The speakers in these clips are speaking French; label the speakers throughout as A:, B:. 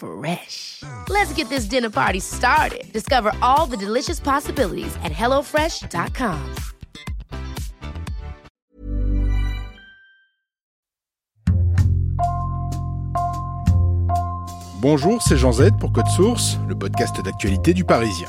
A: Fresh. Let's get this dinner party started. Discover all the delicious possibilities at hellofresh.com.
B: Bonjour, c'est Jean Z pour Code Source, le podcast d'actualité du Parisien.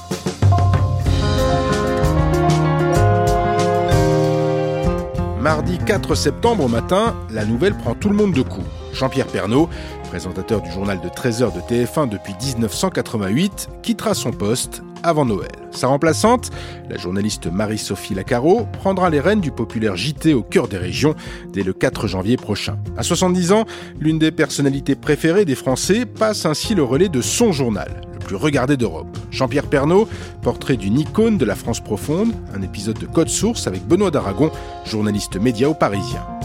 B: Mardi 4 septembre au matin, la nouvelle prend tout le monde de coup. Jean-Pierre Pernaud, présentateur du journal de 13h de TF1 depuis 1988, quittera son poste avant Noël. Sa remplaçante, la journaliste Marie-Sophie Lacaro, prendra les rênes du populaire JT au cœur des régions dès le 4 janvier prochain. À 70 ans, l'une des personnalités préférées des Français passe ainsi le relais de son journal, le plus regardé d'Europe. Jean-Pierre Pernaud, portrait d'une icône de la France profonde, un épisode de Code Source avec Benoît d'Aragon, journaliste média au Parisien.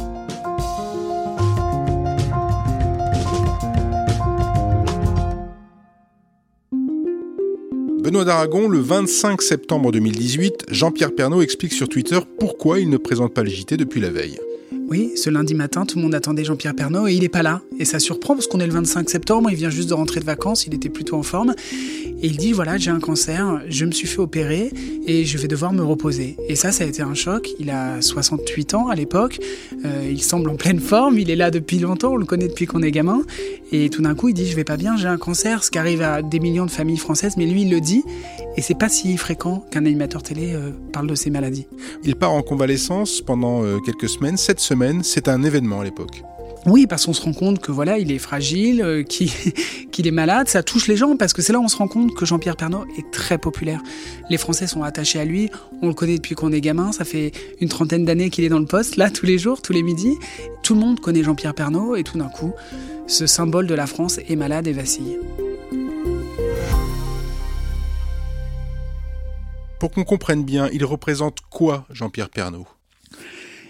B: Benoît d'Aragon, le 25 septembre 2018, Jean-Pierre Pernaud explique sur Twitter pourquoi il ne présente pas le JT depuis la veille.
C: Oui, ce lundi matin, tout le monde attendait Jean-Pierre Pernaud et il n'est pas là. Et ça surprend parce qu'on est le 25 septembre, il vient juste de rentrer de vacances, il était plutôt en forme. Et il dit voilà, j'ai un cancer, je me suis fait opérer et je vais devoir me reposer. Et ça, ça a été un choc. Il a 68 ans à l'époque, euh, il semble en pleine forme, il est là depuis longtemps, on le connaît depuis qu'on est gamin. Et tout d'un coup, il dit je vais pas bien, j'ai un cancer, ce qui arrive à des millions de familles françaises, mais lui, il le dit. Et c'est pas si fréquent qu'un animateur télé euh, parle de ces maladies.
B: Il part en convalescence pendant euh, quelques semaines, sept semaines, c'est un événement à l'époque.
C: Oui, parce qu'on se rend compte que voilà, il est fragile, euh, qu'il qu'il est malade, ça touche les gens parce que c'est là où on se rend compte que Jean-Pierre Pernaud est très populaire. Les Français sont attachés à lui, on le connaît depuis qu'on est gamin, ça fait une trentaine d'années qu'il est dans le poste, là tous les jours, tous les midis. Tout le monde connaît Jean-Pierre Pernaud et tout d'un coup, ce symbole de la France est malade et vacille.
B: Pour qu'on comprenne bien, il représente quoi Jean-Pierre Pernaud?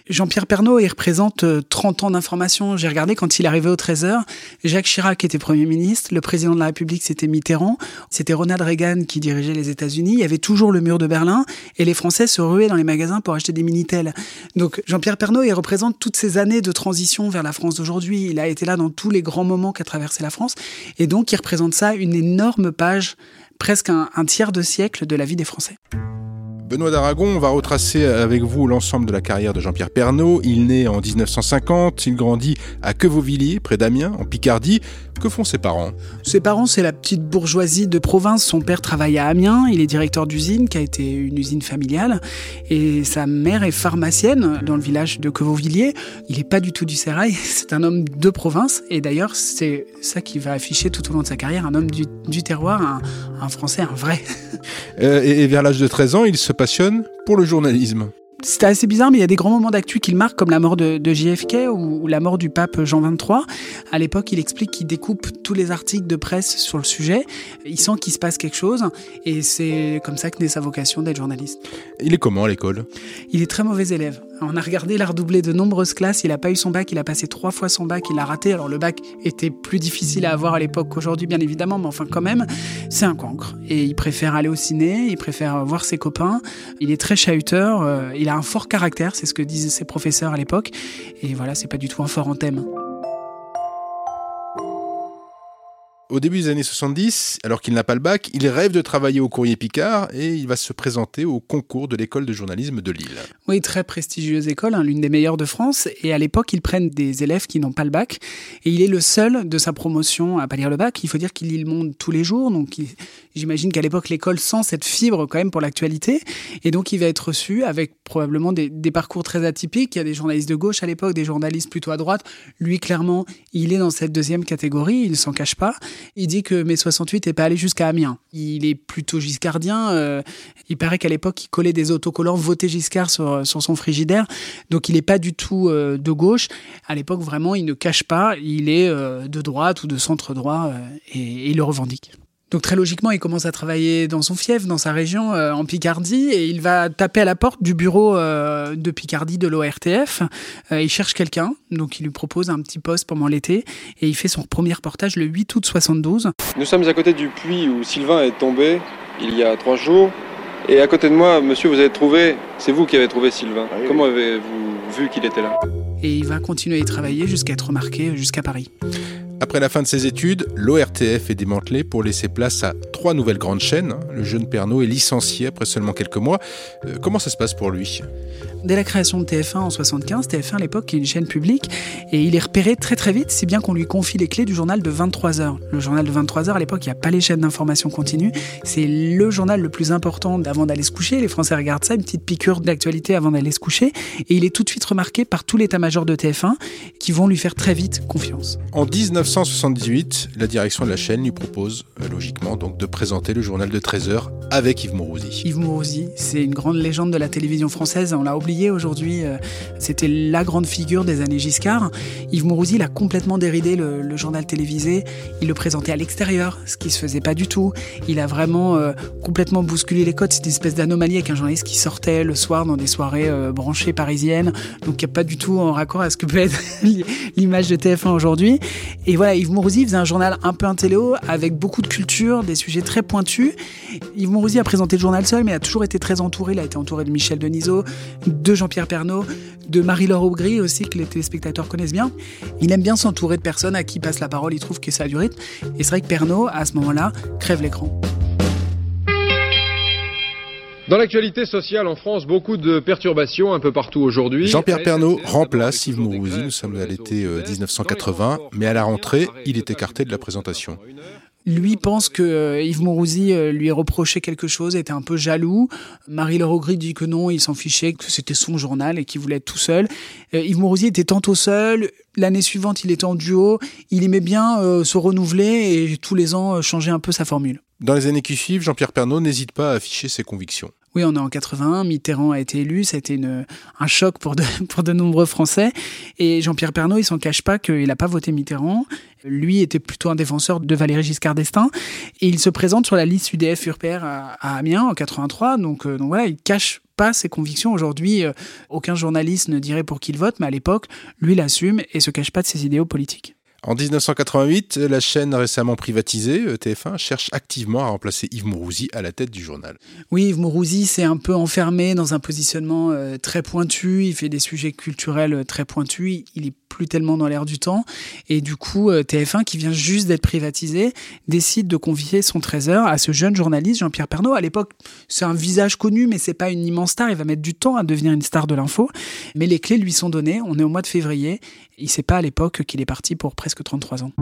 C: Jean-Pierre Pernaud, il représente 30 ans d'information. J'ai regardé quand il arrivé au 13h. Jacques Chirac était Premier ministre. Le président de la République, c'était Mitterrand. C'était Ronald Reagan qui dirigeait les États-Unis. Il y avait toujours le mur de Berlin. Et les Français se ruaient dans les magasins pour acheter des Minitel. Donc, Jean-Pierre Pernaud, il représente toutes ces années de transition vers la France d'aujourd'hui. Il a été là dans tous les grands moments qu'a traversé la France. Et donc, il représente ça, une énorme page, presque un, tiers de siècle de la vie des Français.
B: Benoît d'Aragon, on va retracer avec vous l'ensemble de la carrière de Jean-Pierre Pernaud. Il naît en 1950, il grandit à Quevauvillers, près d'Amiens, en Picardie. Que font ses parents?
C: Ses parents, c'est la petite bourgeoisie de province. Son père travaille à Amiens, il est directeur d'usine, qui a été une usine familiale. Et sa mère est pharmacienne dans le village de Quevauvillers. Il n'est pas du tout du sérail, c'est un homme de province. Et d'ailleurs, c'est ça qui va afficher tout au long de sa carrière, un homme du, du terroir, un, un Français, un vrai.
B: Euh, et, et vers l'âge de 13 ans, il se passionne pour le journalisme.
C: C'était assez bizarre, mais il y a des grands moments d'actu qu'il marque, comme la mort de, de JFK ou, ou la mort du pape Jean XXIII. À l'époque, il explique qu'il découpe tous les articles de presse sur le sujet. Il sent qu'il se passe quelque chose, et c'est comme ça que naît sa vocation d'être journaliste.
B: Il est comment à l'école?
C: Il est très mauvais élève. On a regardé, il a redoublé de nombreuses classes, il n'a pas eu son bac, il a passé trois fois son bac, il l'a raté. Alors le bac était plus difficile à avoir à l'époque qu'aujourd'hui, bien évidemment, mais enfin quand même, c'est un cancre. Et il préfère aller au ciné, il préfère voir ses copains, il est très chahuteur, euh, il a un fort caractère, c'est ce que disaient ses professeurs à l'époque. Et voilà, c'est pas du tout un fort en thème.
B: Au début des années 70, alors qu'il n'a pas le bac, il rêve de travailler au Courrier Picard et il va se présenter au concours de l'école de journalisme de Lille.
C: Oui, très prestigieuse école, hein, l'une des meilleures de France. Et à l'époque, ils prennent des élèves qui n'ont pas le bac. Et il est le seul de sa promotion à pas lire le bac. Il faut dire qu'il lit le monde tous les jours. Donc j'imagine qu'à l'époque, l'école sent cette fibre quand même pour l'actualité. Et donc il va être reçu avec probablement des, des parcours très atypiques. Il y a des journalistes de gauche à l'époque, des journalistes plutôt à droite. Lui, clairement, il est dans cette deuxième catégorie. Il ne s'en cache pas. Il dit que mai 68 n'est pas allé jusqu'à Amiens. Il est plutôt giscardien. Euh, il paraît qu'à l'époque, il collait des autocollants voté Giscard sur, son frigidaire. Donc il n'est pas du tout euh, de gauche. À l'époque, vraiment, il ne cache pas. Il est euh, de droite ou de centre droit et il le revendique. Donc très logiquement, il commence à travailler dans son fief, dans sa région, euh, en Picardie, et il va taper à la porte du bureau euh, de Picardie de l'ORTF. Euh, il cherche quelqu'un, donc il lui propose un petit poste pendant l'été, et il fait son premier reportage le 8 août 72.
D: Nous sommes à côté du puits où Sylvain est tombé il y a trois jours. Et à côté de moi, monsieur, vous avez trouvé, c'est vous qui avez trouvé Sylvain.
E: Ah oui,
D: Comment avez-vous vu qu'il était là?
C: Et il va continuer à y travailler jusqu'à être remarqué jusqu'à Paris.
B: Après la fin de ses études, l'ORTF est démantelé pour laisser place à trois nouvelles grandes chaînes. Le jeune Pernaud est licencié après seulement quelques mois. Euh, comment ça se passe pour lui?
C: Dès la création de TF1 en 75, TF1 à l'époque est une chaîne publique et il est repéré très très vite, si bien qu'on lui confie les clés du journal de 23 heures. Le journal de 23 heures à l'époque, il n'y a pas les chaînes d'information continue. C'est le journal le plus important avant d'aller se coucher. Les Français regardent ça, une petite piqûre d'actualité avant d'aller se coucher. Et il est tout de suite remarqué par tout l'état-major de TF1 qui vont lui faire très vite confiance.
B: En 1978, la direction de la chaîne lui propose, euh, logiquement, donc de présenter le journal de 13 heures avec Yves Mourouzi.
C: Yves Mourouzi, c'est une grande légende de la télévision française. On l'a oublié aujourd'hui. euh, C'était la grande figure des années Giscard. Yves Mourouzi, il a complètement déridé le, journal télévisé. Il le présentait à l'extérieur, ce qui se faisait pas du tout. Il a vraiment euh, complètement bousculé les codes. C'est une espèce d'anomalie avec un journaliste qui sortait le soir dans des soirées euh, branchées parisiennes. Donc, il n'y a pas du tout en raccord à ce que peut être l'image de TF1 aujourd'hui. Et voilà, Yves Mourouzi faisait un journal un peu intello avec beaucoup de culture, des sujets très pointus. Yves Mourouzi a présenté le journal seul, mais a toujours été très entouré. Il a été entouré de Michel Denisot, de Jean-Pierre Pernaud, de Marie-Laure Aubry aussi, que les téléspectateurs connaissent bien. Il aime bien s'entourer de personnes à qui il passe la parole, il trouve que ça a du rythme. Et c'est vrai que Pernaud, à ce moment-là, crève l'écran.
F: Dans l'actualité sociale en France, beaucoup de perturbations un peu partout aujourd'hui.
B: Jean-Pierre Pernaud remplace Yves Mourouzi. Nous sommes à l'été
F: réseau
B: euh,
F: TER.
B: 1980,
F: Dans les transports,
B: mais à la rentrée, il est écarté de la présentation.
C: Lui pense que euh, Yves Mourouzi euh, lui reprochait quelque chose, était un peu jaloux. Marie-Laure Aubry dit que non, il s'en fichait, que c'était son journal et qu'il voulait être tout seul. Euh, Yves Mourouzi était tantôt seul, l'année suivante il était en duo, il aimait bien se renouveler et tous les ans changer un peu sa formule.
B: Dans les années qui suivent, Jean-Pierre Pernaud n'hésite pas à afficher ses convictions.
C: Oui, on est en 81, Mitterrand a été élu, été une, un choc pour de, pour de nombreux Français. Et Jean-Pierre Pernaud, il s'en cache pas qu'il n'a pas voté Mitterrand. Lui était plutôt un défenseur de Valéry Giscard d'Estaing. Et il se présente sur la liste UDF URPR à, à Amiens en 83. Donc, euh, donc voilà, il cache pas ses convictions. Aujourd'hui, euh, aucun journaliste ne dirait pour qui il vote, mais à l'époque, lui l'assume et se cache pas de ses idéaux politiques.
B: En 1988, la chaîne récemment privatisée, euh, TF1, cherche activement à remplacer Yves Mourouzi à la tête du journal.
C: Oui, Yves Mourouzi s'est un peu enfermé dans un positionnement euh, très pointu. Il fait des sujets culturels euh, très pointus. Il est plus tellement dans l'air du temps. Et du coup, euh, TF1, qui vient juste d'être privatisé, décide de confier son trésor à ce jeune journaliste, Jean-Pierre Pernaud. À l'époque, c'est un visage connu, mais c'est pas une immense star. Il va mettre du temps à devenir une star de l'info. Mais les clés lui sont données. On est au mois de février. Il sait pas à l'époque qu'il est parti pour presque 33 ans.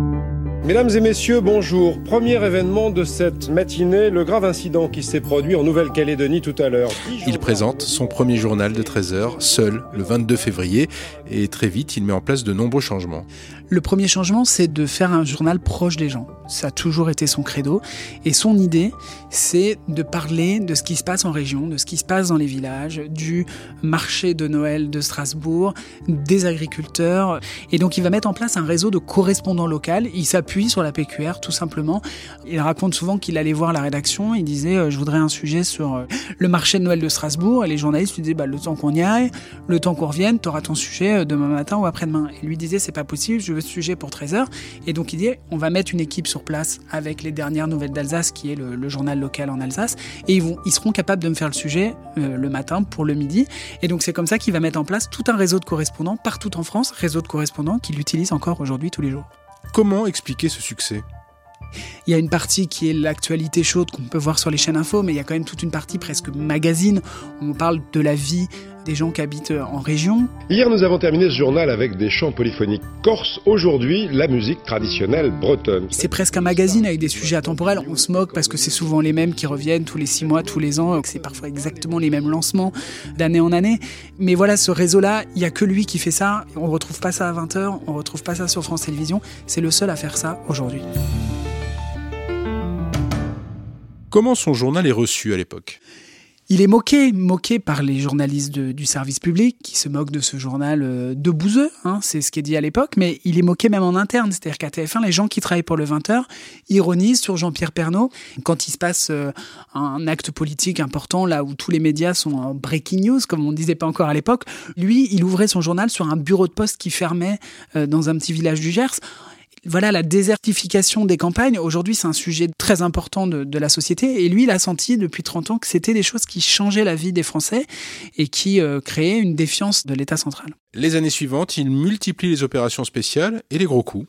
D: Mesdames et messieurs, bonjour. Premier événement de cette matinée, le grave incident qui s'est produit en Nouvelle-Calédonie tout à l'heure.
B: Il présente son premier journal de 13 heures, seul, le 22 février, et très vite, il met en place de nombreux changements.
C: Le premier changement, c'est de faire un journal proche des gens. Ça a toujours été son credo. Et son idée, c'est de parler de ce qui se passe en région, de ce qui se passe dans les villages, du marché de Noël de Strasbourg, des agriculteurs. Et donc, il va mettre en place un réseau de correspondants locaux. Il s'appuie sur la PQR, tout simplement. Il raconte souvent qu'il allait voir la rédaction. Il disait, euh, je voudrais un sujet sur euh, le marché de Noël de Strasbourg. Et les journalistes lui disaient, bah, le temps qu'on y aille, le temps qu'on revienne, tu auras ton sujet euh, demain matin ou après-demain. Et lui disait, c'est pas possible, je veux ce sujet pour 13 heures. Et donc, il dit, on va mettre une équipe sur place avec les dernières nouvelles d'Alsace, qui est le, le journal local en Alsace. Et ils, vont, ils seront capables de me faire le sujet euh, le matin pour le midi. Et donc, c'est comme ça qu'il va mettre en place tout un réseau de correspondants partout en France, réseau de correspondants qu'il utilise encore aujourd'hui tous les jours.
B: Comment expliquer ce succès?
C: Il y a une partie qui est l'actualité chaude qu'on peut voir sur les chaînes info, mais il y a quand même toute une partie presque magazine où on parle de la vie des gens qui habitent euh, en région.
F: Hier, nous avons terminé ce journal avec des chants polyphoniques corses. Aujourd'hui, la musique traditionnelle bretonne.
C: C'est presque un magazine avec des sujets atemporels. On se moque parce que c'est souvent les mêmes qui reviennent tous les six mois, tous les ans. C'est parfois exactement les mêmes lancements d'année en année. Mais voilà, ce réseau-là, il n'y a que lui qui fait ça. On ne retrouve pas ça à 20h, on ne retrouve pas ça sur France Télévisions. C'est le seul à faire ça aujourd'hui.
B: Comment son journal est reçu à l'époque?
C: Il est moqué, moqué par les journalistes du service public qui se moquent de ce journal euh, de bouseux, hein, c'est ce qui est dit à l'époque, mais il est moqué même en interne. C'est-à-dire qu'à TF1, les gens qui travaillent pour le 20h ironisent sur Jean-Pierre Pernaud quand il se passe euh, un acte politique important, là où tous les médias sont en breaking news, comme on ne disait pas encore à l'époque. Lui, il ouvrait son journal sur un bureau de poste qui fermait euh, dans un petit village du Gers voilà, la désertification des campagnes, aujourd'hui, c'est un sujet très important de, la société. Et lui, il a senti depuis 30 ans que c'était des choses qui changeaient la vie des Français et qui euh, créaient une défiance de l'État central.
B: Les années suivantes, il multiplie les opérations spéciales et les gros coups.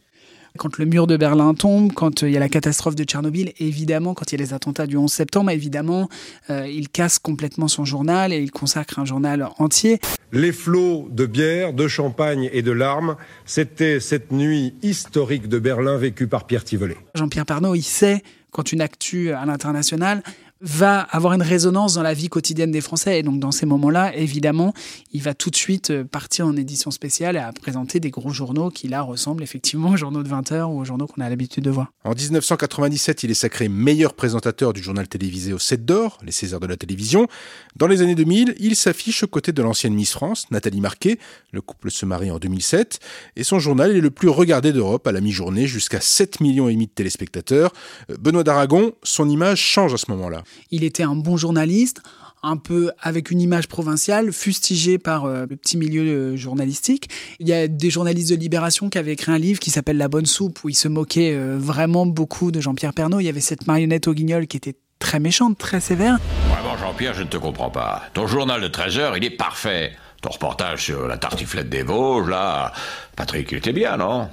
C: Quand le mur de Berlin tombe, quand euh, il y a la catastrophe de Tchernobyl, évidemment, quand il y a les attentats du 11 septembre, évidemment, euh, il casse complètement son journal et il consacre un journal entier.
F: Les flots de bière, de champagne et de larmes, c'était cette nuit historique de Berlin vécue par Pierre Tivolet.
C: Jean-Pierre Pernaud, il sait quand une actu à l'international, va avoir une résonance dans la vie quotidienne des Français. Et donc, dans ces moments-là, évidemment, il va tout de suite euh, partir en édition spéciale et à présenter des gros journaux qui, là, ressemblent effectivement aux journaux de 20 heures ou aux journaux qu'on a l'habitude de voir.
B: En 1997, il est sacré meilleur présentateur du journal télévisé au 7 d'or, les Césars de la télévision. Dans les années 2000, il s'affiche aux côtés de l'ancienne Miss France, Nathalie Marquet. Le couple se marie en 2007. Et son journal est le plus regardé d'Europe à la mi-journée, jusqu'à 7 millions et demi de téléspectateurs. Euh, Benoît d'Aragon, son image change à ce moment-là.
C: Il était un bon journaliste, un peu avec une image provinciale, fustigé par euh, le petit milieu euh, journalistique. Il y a des journalistes de Libération qui avaient écrit un livre qui s'appelle La Bonne Soupe, où ils se moquaient euh, vraiment beaucoup de Jean-Pierre Pernaud. Il y avait cette marionnette au guignol qui était très méchante, très sévère.
E: Vraiment, Jean-Pierre, je ne te comprends pas. Ton journal de 13 heures, il est parfait. Ton reportage sur la tartiflette des Vosges, là, Patrick, il était bien, non?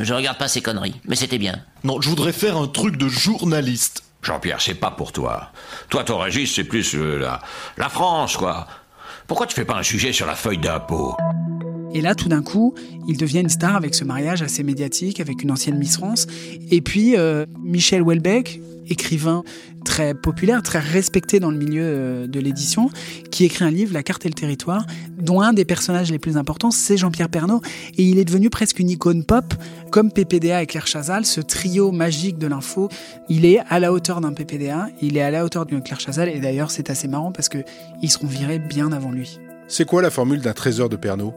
G: Je regarde pas ces conneries, mais c'était bien.
H: Non, je voudrais faire un truc de journaliste.
E: Jean-Pierre, c'est pas pour toi. Toi, ton registre, c'est plus euh, la, la France, quoi. Pourquoi tu fais pas un sujet sur la feuille d'impôt?
C: Et là, tout d'un coup, il devient une star avec ce mariage assez médiatique avec une ancienne Miss France. Et puis, euh, Michel Houellebecq, écrivain très populaire, très respecté dans le milieu euh, de l'édition, qui écrit un livre, La carte et le territoire, dont un des personnages les plus importants, c'est Jean-Pierre Pernaud. Et il est devenu presque une icône pop, comme PPDA et Claire Chazal, ce trio magique de l'info. Il est à la hauteur d'un PPDA, il est à la hauteur d'une Claire Chazal, et d'ailleurs, c'est assez marrant parce qu'ils seront virés bien avant lui.
B: C'est quoi la formule d'un trésor de Pernaud?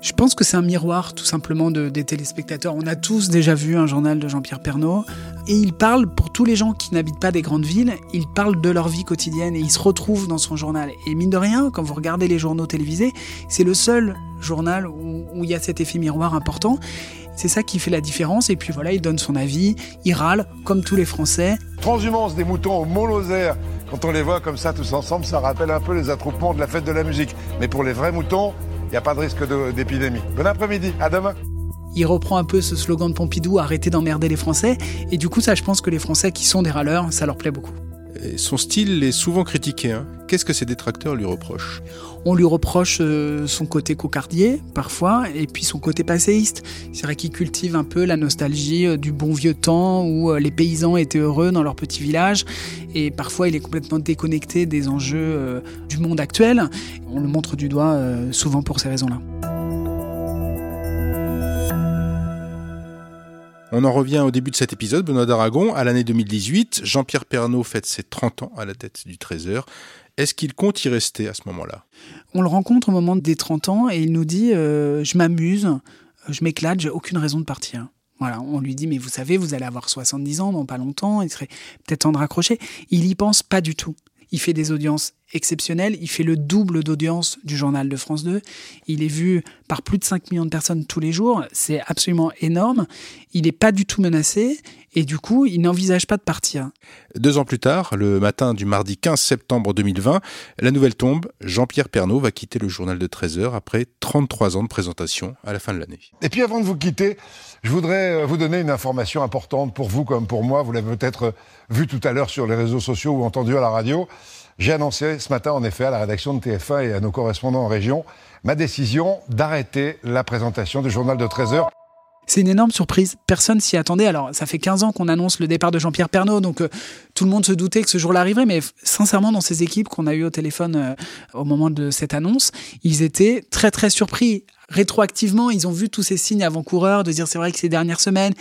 C: Je pense que c'est un miroir tout simplement de, des téléspectateurs. On a tous déjà vu un journal de Jean-Pierre Pernaud et il parle pour tous les gens qui n'habitent pas des grandes villes, il parle de leur vie quotidienne et ils se retrouvent dans son journal. Et mine de rien, quand vous regardez les journaux télévisés, c'est le seul journal où, où il y a cet effet miroir important. C'est ça qui fait la différence. Et puis voilà, il donne son avis, il râle, comme tous les Français.
I: Transhumance des moutons au Mont-Lozère. Quand on les voit comme ça tous ensemble, ça rappelle un peu les attroupements de la fête de la musique. Mais pour les vrais moutons, il n'y a pas de risque d'épidémie. Bon après-midi, à demain.
C: Il reprend un peu ce slogan de Pompidou, arrêtez d'emmerder les Français. Et du coup, ça, je pense que les Français qui sont des râleurs, ça leur plaît beaucoup.
B: Son style est souvent critiqué. Hein. Qu'est-ce que ses détracteurs lui reprochent?
C: On lui reproche euh, son côté cocardier, parfois, et puis son côté passéiste. C'est vrai qu'il cultive un peu la nostalgie euh, du bon vieux temps où euh, les paysans étaient heureux dans leur petit village, et parfois il est complètement déconnecté des enjeux du monde actuel. On le montre du doigt souvent pour ces raisons-là.
B: On en revient au début de cet épisode, Benoît d'Aragon, à l'année 2018. Jean-Pierre Pernaud fête ses 30 ans à la tête du Trésor. Est-ce qu'il compte y rester à ce moment-là?
C: On le rencontre au moment des 30 ans et il nous dit euh, Je m'amuse, je m'éclate, j'ai aucune raison de partir. Voilà, on lui dit Mais vous savez, vous allez avoir 70 ans dans pas longtemps, il serait peut-être temps de raccrocher. Il y pense pas du tout. Il fait des audiences exceptionnel. Il fait le double d'audience du journal de France 2. Il est vu par plus de 5 millions de personnes tous les jours. C'est absolument énorme. Il n'est pas du tout menacé. Et du coup, il n'envisage pas de partir.
B: Deux ans plus tard, le matin du mardi 15 septembre 2020, la nouvelle tombe. Jean-Pierre Pernaud va quitter le journal de 13 heures après 33 ans de présentation à la fin de l'année.
I: Et puis avant de vous quitter, je voudrais euh, vous donner une information importante pour vous comme pour moi. Vous l'avez peut-être vu tout à l'heure sur les réseaux sociaux ou entendu à la radio. J'ai annoncé ce matin, en effet, à la rédaction de TF1 et à nos correspondants en région, ma décision d'arrêter la présentation du journal de 13 heures.
C: C'est une énorme surprise. Personne s'y attendait. Alors, ça fait 15 ans qu'on annonce le départ de Jean-Pierre Pernaud, donc euh, tout le monde se doutait que ce jour-là arriverait. Mais sincèrement, dans ces équipes qu'on a eues au téléphone euh, au moment de cette annonce, ils étaient très très surpris. Rétroactivement, ils ont vu tous ces signes avant-coureurs de dire c'est vrai que ces dernières semaines,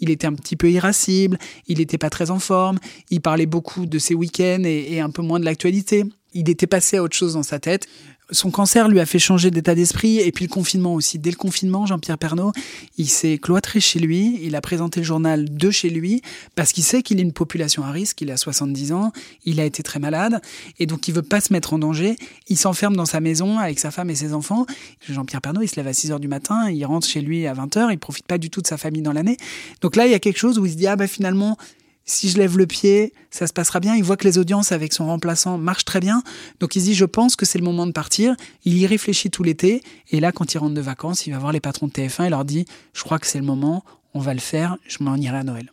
C: il était un petit peu irascible, il n'était pas très en forme, il parlait beaucoup de ses week-ends et, et un peu moins de l'actualité. Il était passé à autre chose dans sa tête son cancer lui a fait changer d'état d'esprit et puis le confinement aussi. Dès le confinement, Jean-Pierre Pernaud, il s'est cloîtré chez lui, il a présenté le journal de chez lui parce qu'il sait qu'il est une population à risque, il a 70 ans, il a été très malade et donc il veut pas se mettre en danger. Il s'enferme dans sa maison avec sa femme et ses enfants. Jean-Pierre Pernaud, il se lève à 6 heures du matin, il rentre chez lui à 20 heures, il profite pas du tout de sa famille dans l'année. Donc là, il y a quelque chose où il se dit ah bah finalement si je lève le pied, ça se passera bien. Il voit que les audiences avec son remplaçant marchent très bien. Donc il dit, je pense que c'est le moment de partir. Il y réfléchit tout l'été. Et là, quand il rentre de vacances, il va voir les patrons de TF1 et leur dit, je crois que c'est le moment, on va le faire, je m'en irai à Noël.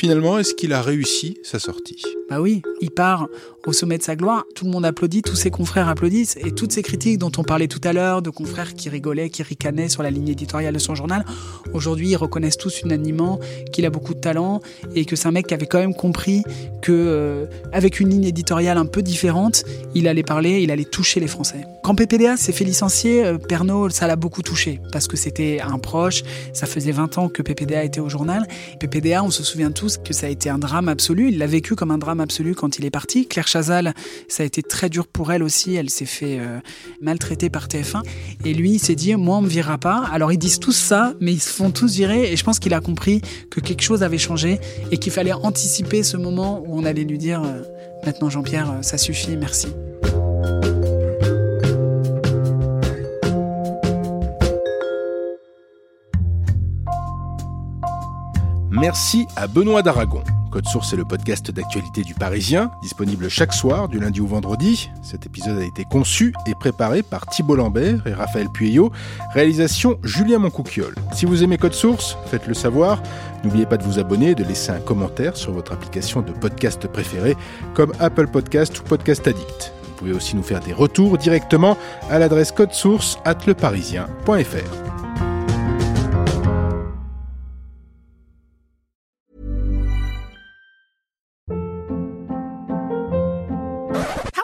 B: Finalement, est-ce qu'il a réussi sa sortie?
C: Bah oui, il part au sommet de sa gloire, tout le monde applaudit, tous ses confrères applaudissent, et toutes ces critiques dont on parlait tout à l'heure, de confrères qui rigolaient, qui ricanaient sur la ligne éditoriale de son journal, aujourd'hui ils reconnaissent tous unanimement qu'il a beaucoup de talent et que c'est un mec qui avait quand même compris que euh, avec une ligne éditoriale un peu différente, il allait parler, il allait toucher les Français. Quand PPDA s'est fait licencier, euh, ça l'a beaucoup touché parce que c'était un proche, ça faisait 20 ans que PPDA était au journal. PPDA, on se souvient tous que ça a été un drame absolu, il l'a vécu comme un drame absolu quand il est parti. Claire Chazal, ça a été très dur pour elle aussi. Elle s'est fait euh, maltraiter par TF1. Et lui, il s'est dit, moi, on me virera pas. Alors, ils disent tous ça, mais ils se font tous virer. Et je pense qu'il a compris que quelque chose avait changé et qu'il fallait anticiper ce moment où on allait lui dire, euh, maintenant, Jean-Pierre, euh, ça suffit, merci.
B: Merci à Benoît d'Aragon. Code Source est le podcast d'actualité du Parisien, disponible chaque soir du lundi au vendredi. Cet épisode a été conçu et préparé par Thibault Lambert et Raphaël Pueyo. Réalisation Julien Moncouquiole. Si vous aimez Code Source, faites-le savoir. N'oubliez pas de vous abonner et de laisser un commentaire sur votre application de podcast préférée comme Apple Podcast ou Podcast Addict. Vous pouvez aussi nous faire des retours directement à l'adresse code